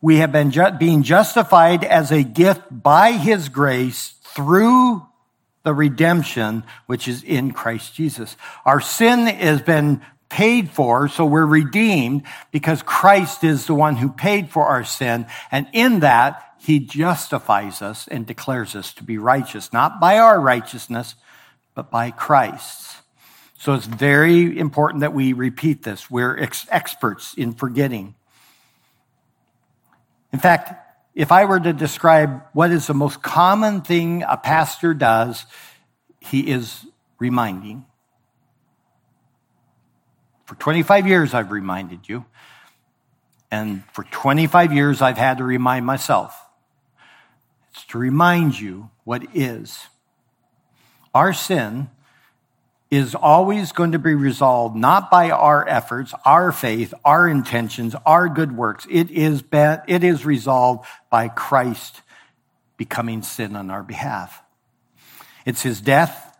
we have been ju- being justified as a gift by his grace through the redemption which is in Christ Jesus. Our sin has been paid for, so we're redeemed because Christ is the one who paid for our sin. And in that, he justifies us and declares us to be righteous, not by our righteousness, but by Christ's. So it's very important that we repeat this. We're ex- experts in forgetting. In fact, if I were to describe what is the most common thing a pastor does, he is reminding. For 25 years, I've reminded you. And for 25 years, I've had to remind myself. It's to remind you what is. Our sin is always going to be resolved not by our efforts, our faith, our intentions, our good works. It is, it is resolved by Christ becoming sin on our behalf. It's his death,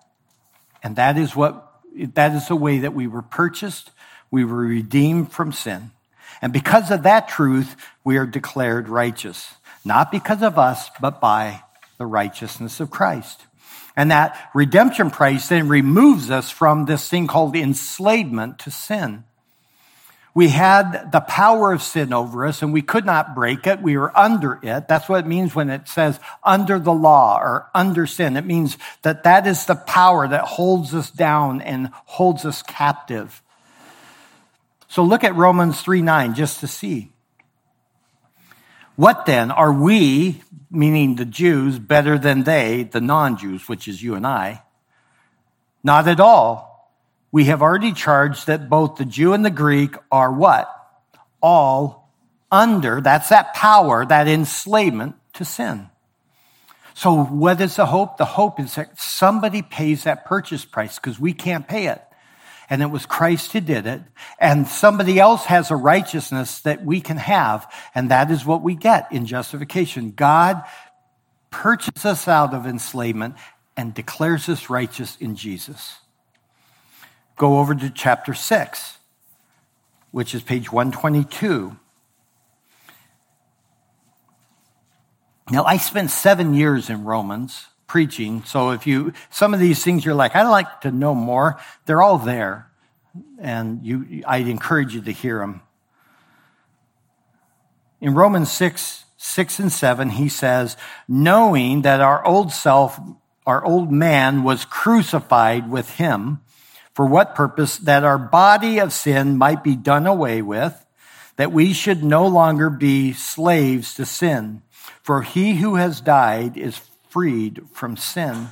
and that is what, that is the way that we were purchased. We were redeemed from sin. And because of that truth, we are declared righteous. Not because of us, but by the righteousness of Christ. And that redemption price then removes us from this thing called enslavement to sin. We had the power of sin over us and we could not break it. We were under it. That's what it means when it says under the law or under sin. It means that that is the power that holds us down and holds us captive. So look at Romans 3 9 just to see. What then are we, meaning the Jews, better than they, the non Jews, which is you and I? Not at all. We have already charged that both the Jew and the Greek are what? All under, that's that power, that enslavement to sin. So what is the hope? The hope is that somebody pays that purchase price because we can't pay it and it was Christ who did it. And somebody else has a righteousness that we can have, and that is what we get in justification. God purchases us out of enslavement and declares us righteous in Jesus. Go over to chapter 6, which is page 122. Now, I spent seven years in Romans preaching. So if you, some of these things you're like, I'd like to know more, they're all there. And you, I'd encourage you to hear them. In Romans 6, 6 and 7, he says, knowing that our old self, our old man was crucified with him. For what purpose? That our body of sin might be done away with, that we should no longer be slaves to sin. For he who has died is freed from sin.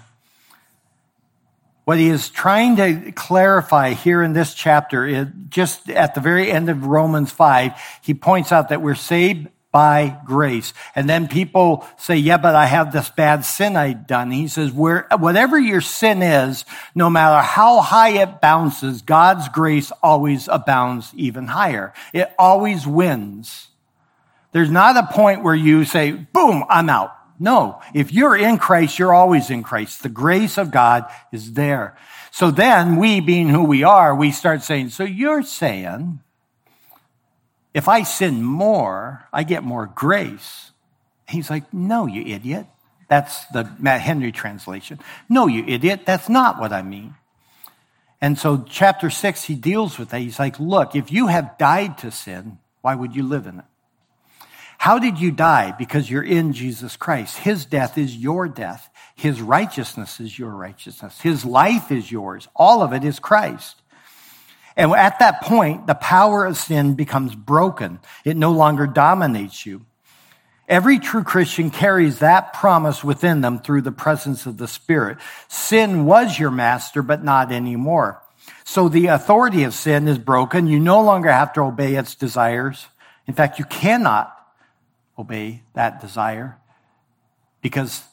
What he is trying to clarify here in this chapter is just at the very end of Romans 5, he points out that we're saved by grace. And then people say, yeah, but I have this bad sin I've done. He says, where, whatever your sin is, no matter how high it bounces, God's grace always abounds even higher. It always wins. There's not a point where you say, boom, I'm out. No. If you're in Christ, you're always in Christ. The grace of God is there. So then we, being who we are, we start saying, so you're saying if I sin more, I get more grace. He's like, no, you idiot. That's the Matt Henry translation. No, you idiot. That's not what I mean. And so, chapter six, he deals with that. He's like, look, if you have died to sin, why would you live in it? How did you die? Because you're in Jesus Christ. His death is your death. His righteousness is your righteousness. His life is yours. All of it is Christ. And at that point, the power of sin becomes broken. It no longer dominates you. Every true Christian carries that promise within them through the presence of the Spirit. Sin was your master, but not anymore. So the authority of sin is broken. You no longer have to obey its desires. In fact, you cannot obey that desire because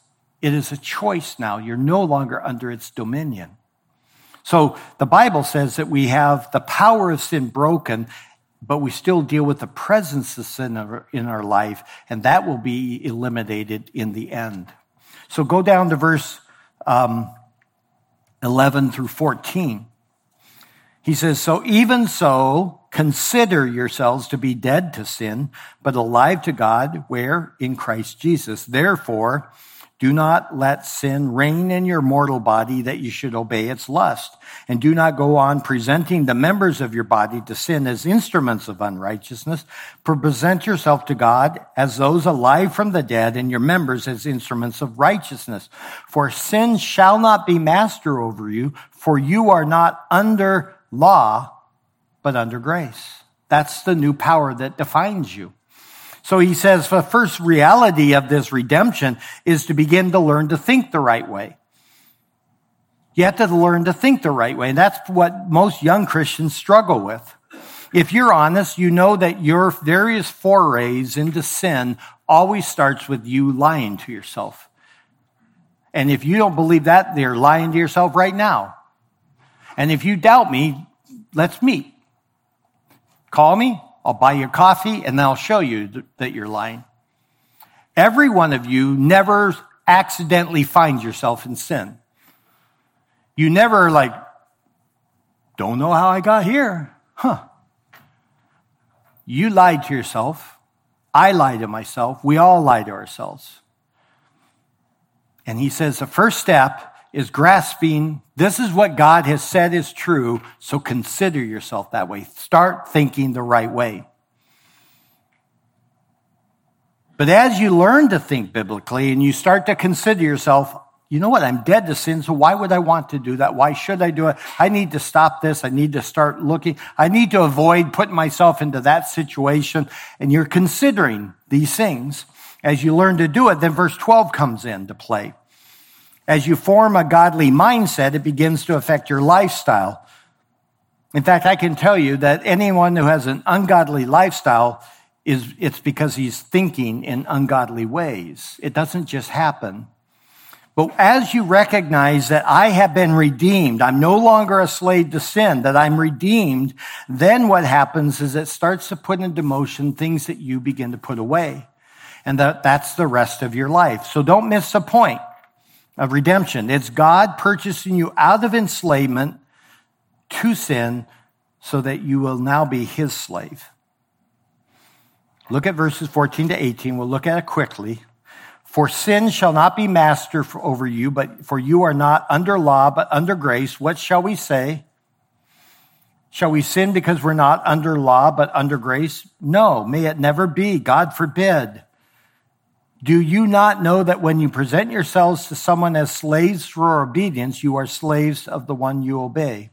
it is a choice now. You're no longer under its dominion. So the Bible says that we have the power of sin broken, but we still deal with the presence of sin in our life, and that will be eliminated in the end. So go down to verse um, 11 through 14. He says, So even so, consider yourselves to be dead to sin, but alive to God, where? In Christ Jesus. Therefore, do not let sin reign in your mortal body that you should obey its lust. And do not go on presenting the members of your body to sin as instruments of unrighteousness. Present yourself to God as those alive from the dead and your members as instruments of righteousness. For sin shall not be master over you, for you are not under law, but under grace. That's the new power that defines you. So he says the first reality of this redemption is to begin to learn to think the right way. You have to learn to think the right way. And that's what most young Christians struggle with. If you're honest, you know that your various forays into sin always starts with you lying to yourself. And if you don't believe that, you're lying to yourself right now. And if you doubt me, let's meet. Call me. I'll buy you coffee and then I'll show you that you're lying. Every one of you never accidentally finds yourself in sin. You never like, don't know how I got here. Huh. You lied to yourself. I lied to myself. We all lie to ourselves. And he says the first step is grasping this is what God has said is true, so consider yourself that way. Start thinking the right way. But as you learn to think biblically and you start to consider yourself, you know what? I'm dead to sin, so why would I want to do that? Why should I do it? I need to stop this. I need to start looking. I need to avoid putting myself into that situation. And you're considering these things. As you learn to do it, then verse 12 comes into play. As you form a godly mindset, it begins to affect your lifestyle. In fact, I can tell you that anyone who has an ungodly lifestyle is it's because he's thinking in ungodly ways. It doesn't just happen. But as you recognize that I have been redeemed, I'm no longer a slave to sin, that I'm redeemed, then what happens is it starts to put into motion things that you begin to put away. And that, that's the rest of your life. So don't miss the point of redemption. It's God purchasing you out of enslavement to sin so that you will now be his slave. Look at verses 14 to 18. We'll look at it quickly. For sin shall not be master over you, but for you are not under law, but under grace. What shall we say? Shall we sin because we're not under law, but under grace? No, may it never be. God forbid. Do you not know that when you present yourselves to someone as slaves for obedience, you are slaves of the one you obey?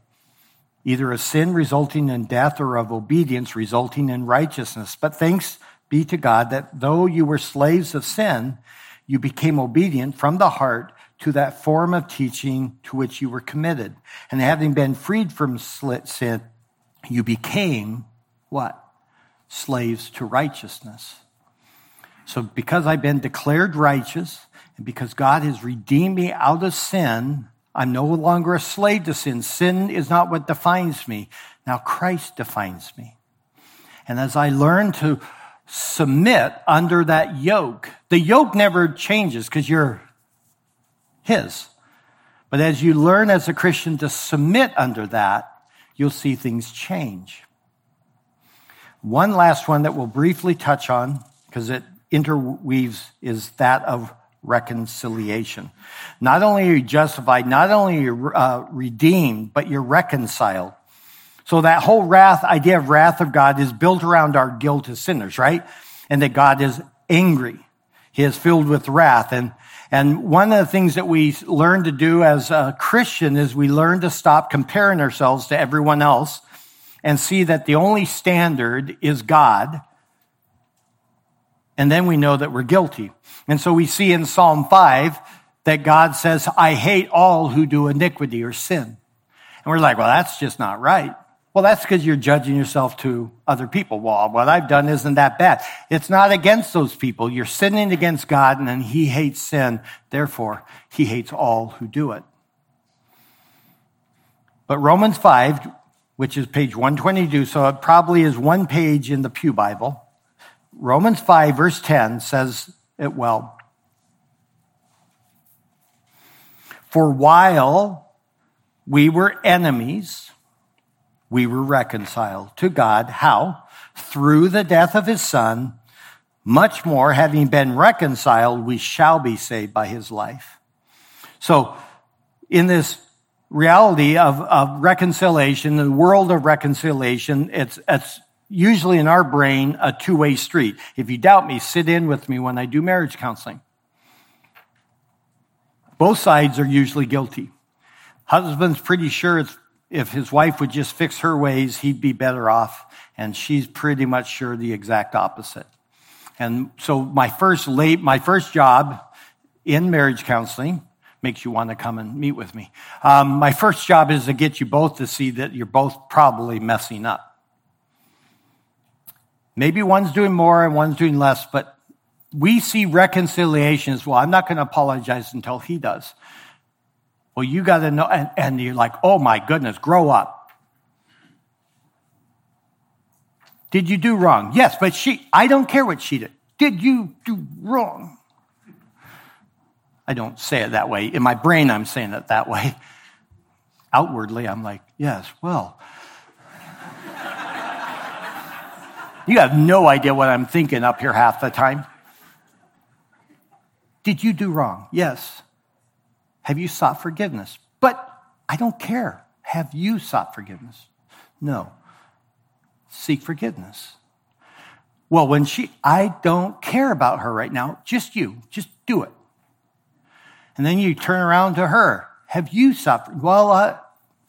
Either of sin resulting in death or of obedience resulting in righteousness. But thanks be to God that though you were slaves of sin, you became obedient from the heart to that form of teaching to which you were committed. And having been freed from sin, you became what? Slaves to righteousness. So because I've been declared righteous and because God has redeemed me out of sin, I'm no longer a slave to sin. Sin is not what defines me. Now Christ defines me. And as I learn to submit under that yoke, the yoke never changes because you're His. But as you learn as a Christian to submit under that, you'll see things change. One last one that we'll briefly touch on because it interweaves is that of reconciliation. Not only are you justified, not only are you uh, redeemed, but you're reconciled. So that whole wrath, idea of wrath of God is built around our guilt as sinners, right? And that God is angry. He is filled with wrath. And, and one of the things that we learn to do as a Christian is we learn to stop comparing ourselves to everyone else and see that the only standard is God and then we know that we're guilty. And so we see in Psalm 5 that God says, I hate all who do iniquity or sin. And we're like, well, that's just not right. Well, that's because you're judging yourself to other people. Well, what I've done isn't that bad. It's not against those people. You're sinning against God and then he hates sin. Therefore, he hates all who do it. But Romans 5, which is page 122, so it probably is one page in the Pew Bible. Romans 5, verse 10 says it well. For while we were enemies, we were reconciled to God. How? Through the death of his son. Much more, having been reconciled, we shall be saved by his life. So, in this reality of, of reconciliation, the world of reconciliation, it's, it's usually in our brain a two way street. If you doubt me, sit in with me when I do marriage counseling. Both sides are usually guilty. Husband's pretty sure if his wife would just fix her ways, he'd be better off. And she's pretty much sure the exact opposite. And so my first late, my first job in marriage counseling makes you want to come and meet with me. Um, my first job is to get you both to see that you're both probably messing up. Maybe one's doing more and one's doing less, but we see reconciliation as well. I'm not going to apologize until he does. Well, you got to know, and, and you're like, oh my goodness, grow up. Did you do wrong? Yes, but she, I don't care what she did. Did you do wrong? I don't say it that way. In my brain, I'm saying it that way. Outwardly, I'm like, yes, well, You have no idea what I'm thinking up here half the time. Did you do wrong? Yes. Have you sought forgiveness? But I don't care. Have you sought forgiveness? No. Seek forgiveness. Well, when she, I don't care about her right now. Just you. Just do it. And then you turn around to her. Have you suffered? Well, uh,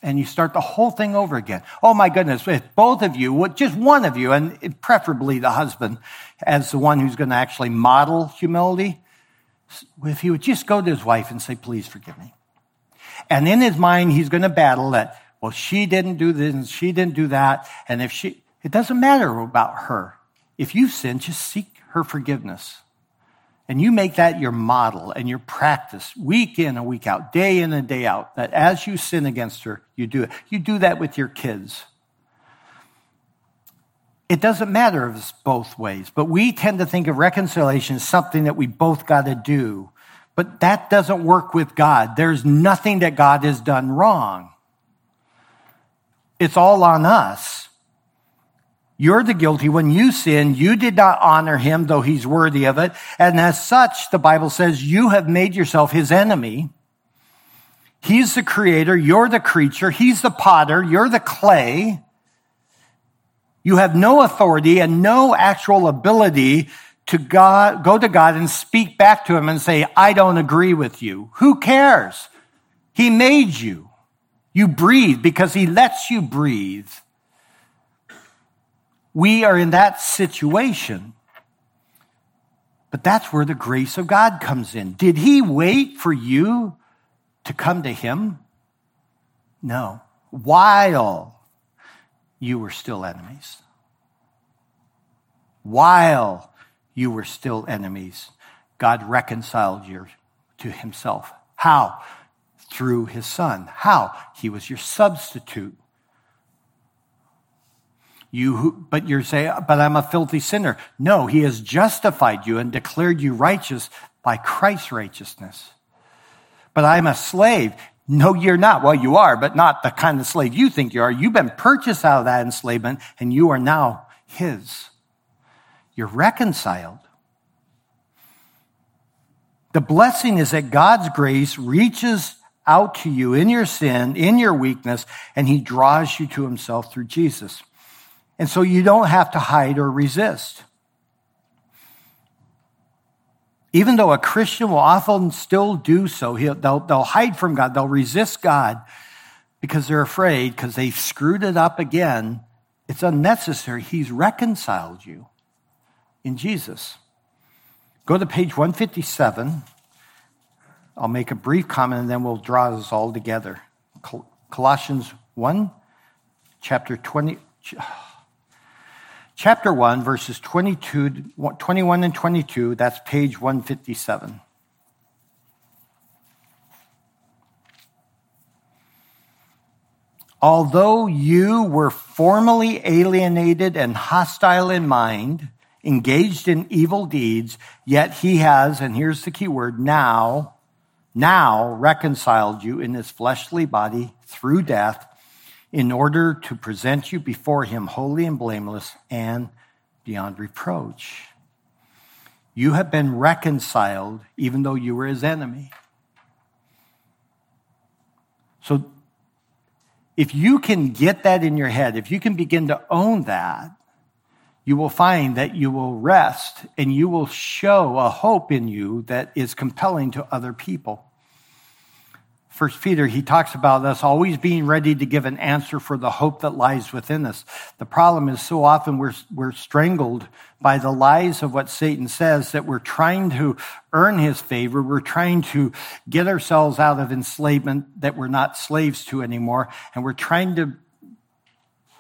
and you start the whole thing over again. Oh my goodness, if both of you, just one of you, and preferably the husband as the one who's going to actually model humility, if he would just go to his wife and say, please forgive me. And in his mind, he's going to battle that, well, she didn't do this and she didn't do that. And if she, it doesn't matter about her. If you sin, just seek her forgiveness. And you make that your model and your practice week in and week out, day in and day out, that as you sin against her, you do it. You do that with your kids. It doesn't matter if it's both ways, but we tend to think of reconciliation as something that we both got to do. But that doesn't work with God. There's nothing that God has done wrong. It's all on us. You're the guilty. When you sin, you did not honor him, though he's worthy of it. And as such, the Bible says you have made yourself his enemy. He's the creator. You're the creature. He's the potter. You're the clay. You have no authority and no actual ability to God, go to God and speak back to him and say, I don't agree with you. Who cares? He made you. You breathe because he lets you breathe. We are in that situation. But that's where the grace of God comes in. Did he wait for you to come to him? No. While you were still enemies. While you were still enemies, God reconciled you to himself. How? Through his son. How? He was your substitute. You, but you're saying, but I'm a filthy sinner. No, he has justified you and declared you righteous by Christ's righteousness. But I'm a slave. No, you're not. Well, you are, but not the kind of slave you think you are. You've been purchased out of that enslavement and you are now his. You're reconciled. The blessing is that God's grace reaches out to you in your sin, in your weakness, and he draws you to himself through Jesus. And so you don't have to hide or resist. Even though a Christian will often still do so, they'll, they'll hide from God, they'll resist God because they're afraid, because they've screwed it up again. It's unnecessary. He's reconciled you in Jesus. Go to page 157. I'll make a brief comment and then we'll draw this all together. Colossians 1, chapter 20, chapter 1, verses 22, 21 and 22. That's page 157. Although you were formerly alienated and hostile in mind, engaged in evil deeds, yet he has, and here's the key word, now, now reconciled you in his fleshly body through death in order to present you before him holy and blameless and beyond reproach. You have been reconciled even though you were his enemy. So if you can get that in your head, if you can begin to own that, you will find that you will rest and you will show a hope in you that is compelling to other people. First Peter, he talks about us always being ready to give an answer for the hope that lies within us. The problem is so often we're, we're strangled by the lies of what Satan says that we're trying to earn his favor. We're trying to get ourselves out of enslavement that we're not slaves to anymore. And we're trying to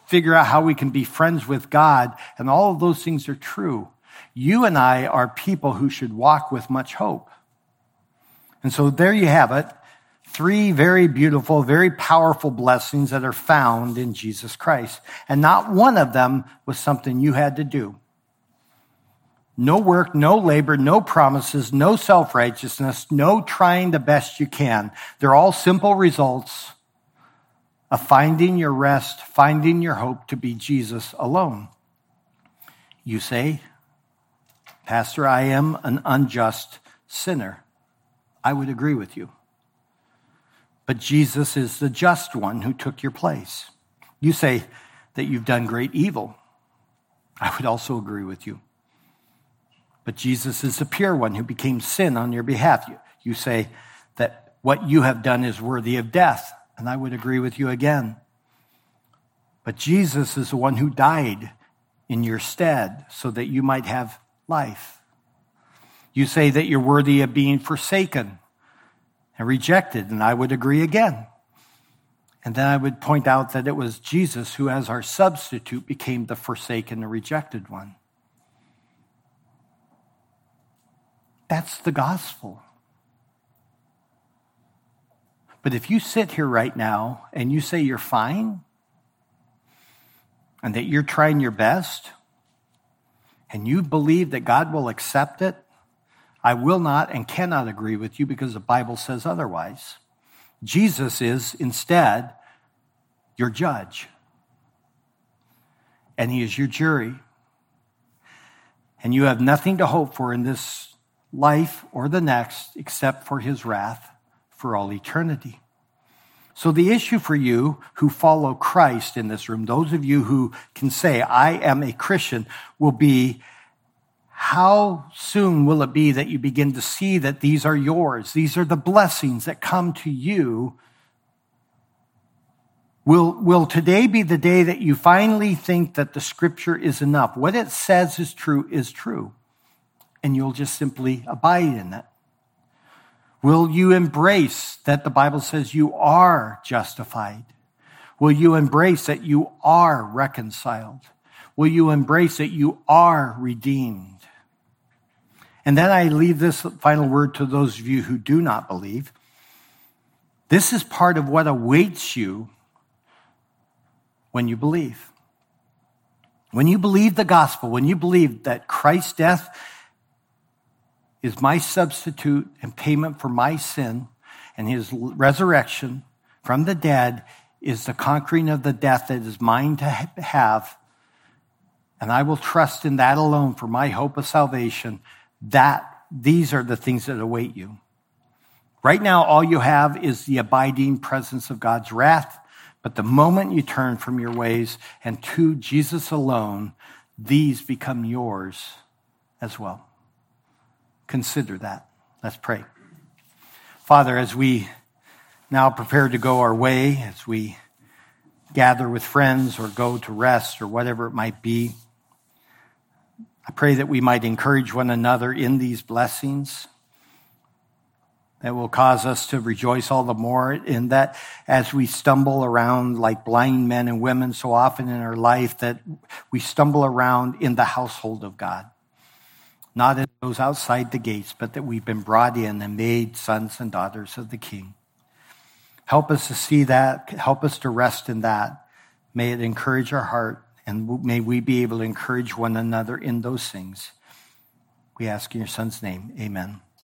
figure out how we can be friends with God, and all of those things are true. You and I are people who should walk with much hope. And so there you have it. Three very beautiful, very powerful blessings that are found in Jesus Christ. And not one of them was something you had to do. No work, no labor, no promises, no self righteousness, no trying the best you can. They're all simple results of finding your rest, finding your hope to be Jesus alone. You say, Pastor, I am an unjust sinner. I would agree with you. But Jesus is the just one who took your place. You say that you've done great evil. I would also agree with you. But Jesus is the pure one who became sin on your behalf. You, you say that what you have done is worthy of death. And I would agree with you again. But Jesus is the one who died in your stead so that you might have life. You say that you're worthy of being forsaken and rejected, and I would agree again. And then I would point out that it was Jesus who, as our substitute, became the forsaken and rejected one. That's the gospel. But if you sit here right now and you say you're fine and that you're trying your best and you believe that God will accept it, I will not and cannot agree with you because the Bible says otherwise. Jesus is instead your judge, and he is your jury. And you have nothing to hope for in this life or the next except for his wrath for all eternity. So, the issue for you who follow Christ in this room, those of you who can say, I am a Christian, will be how soon will it be that you begin to see that these are yours? These are the blessings that come to you. Will, will today be the day that you finally think that the scripture is enough? What it says is true is true, and you'll just simply abide in it. Will you embrace that the Bible says you are justified? Will you embrace that you are reconciled? Will you embrace that you are redeemed? And then I leave this final word to those of you who do not believe. This is part of what awaits you when you believe. When you believe the gospel, when you believe that Christ's death is my substitute and payment for my sin, and his resurrection from the dead is the conquering of the death that is mine to have, and I will trust in that alone for my hope of salvation that these are the things that await you. Right now, all you have is the abiding presence of God's wrath. But the moment you turn from your ways and to Jesus alone, these become yours as well. Consider that. Let's pray. Father, as we now prepare to go our way, as we gather with friends or go to rest or whatever it might be, I pray that we might encourage one another in these blessings that will cause us to rejoice all the more in that as we stumble around like blind men and women so often in our life that we stumble around in the household of God. Not in those outside the gates, but that we've been brought in and made sons and daughters of the King. Help us to see that. Help us to rest in that. May it encourage our heart and may we be able to encourage one another in those things. We ask in your son's name. Amen.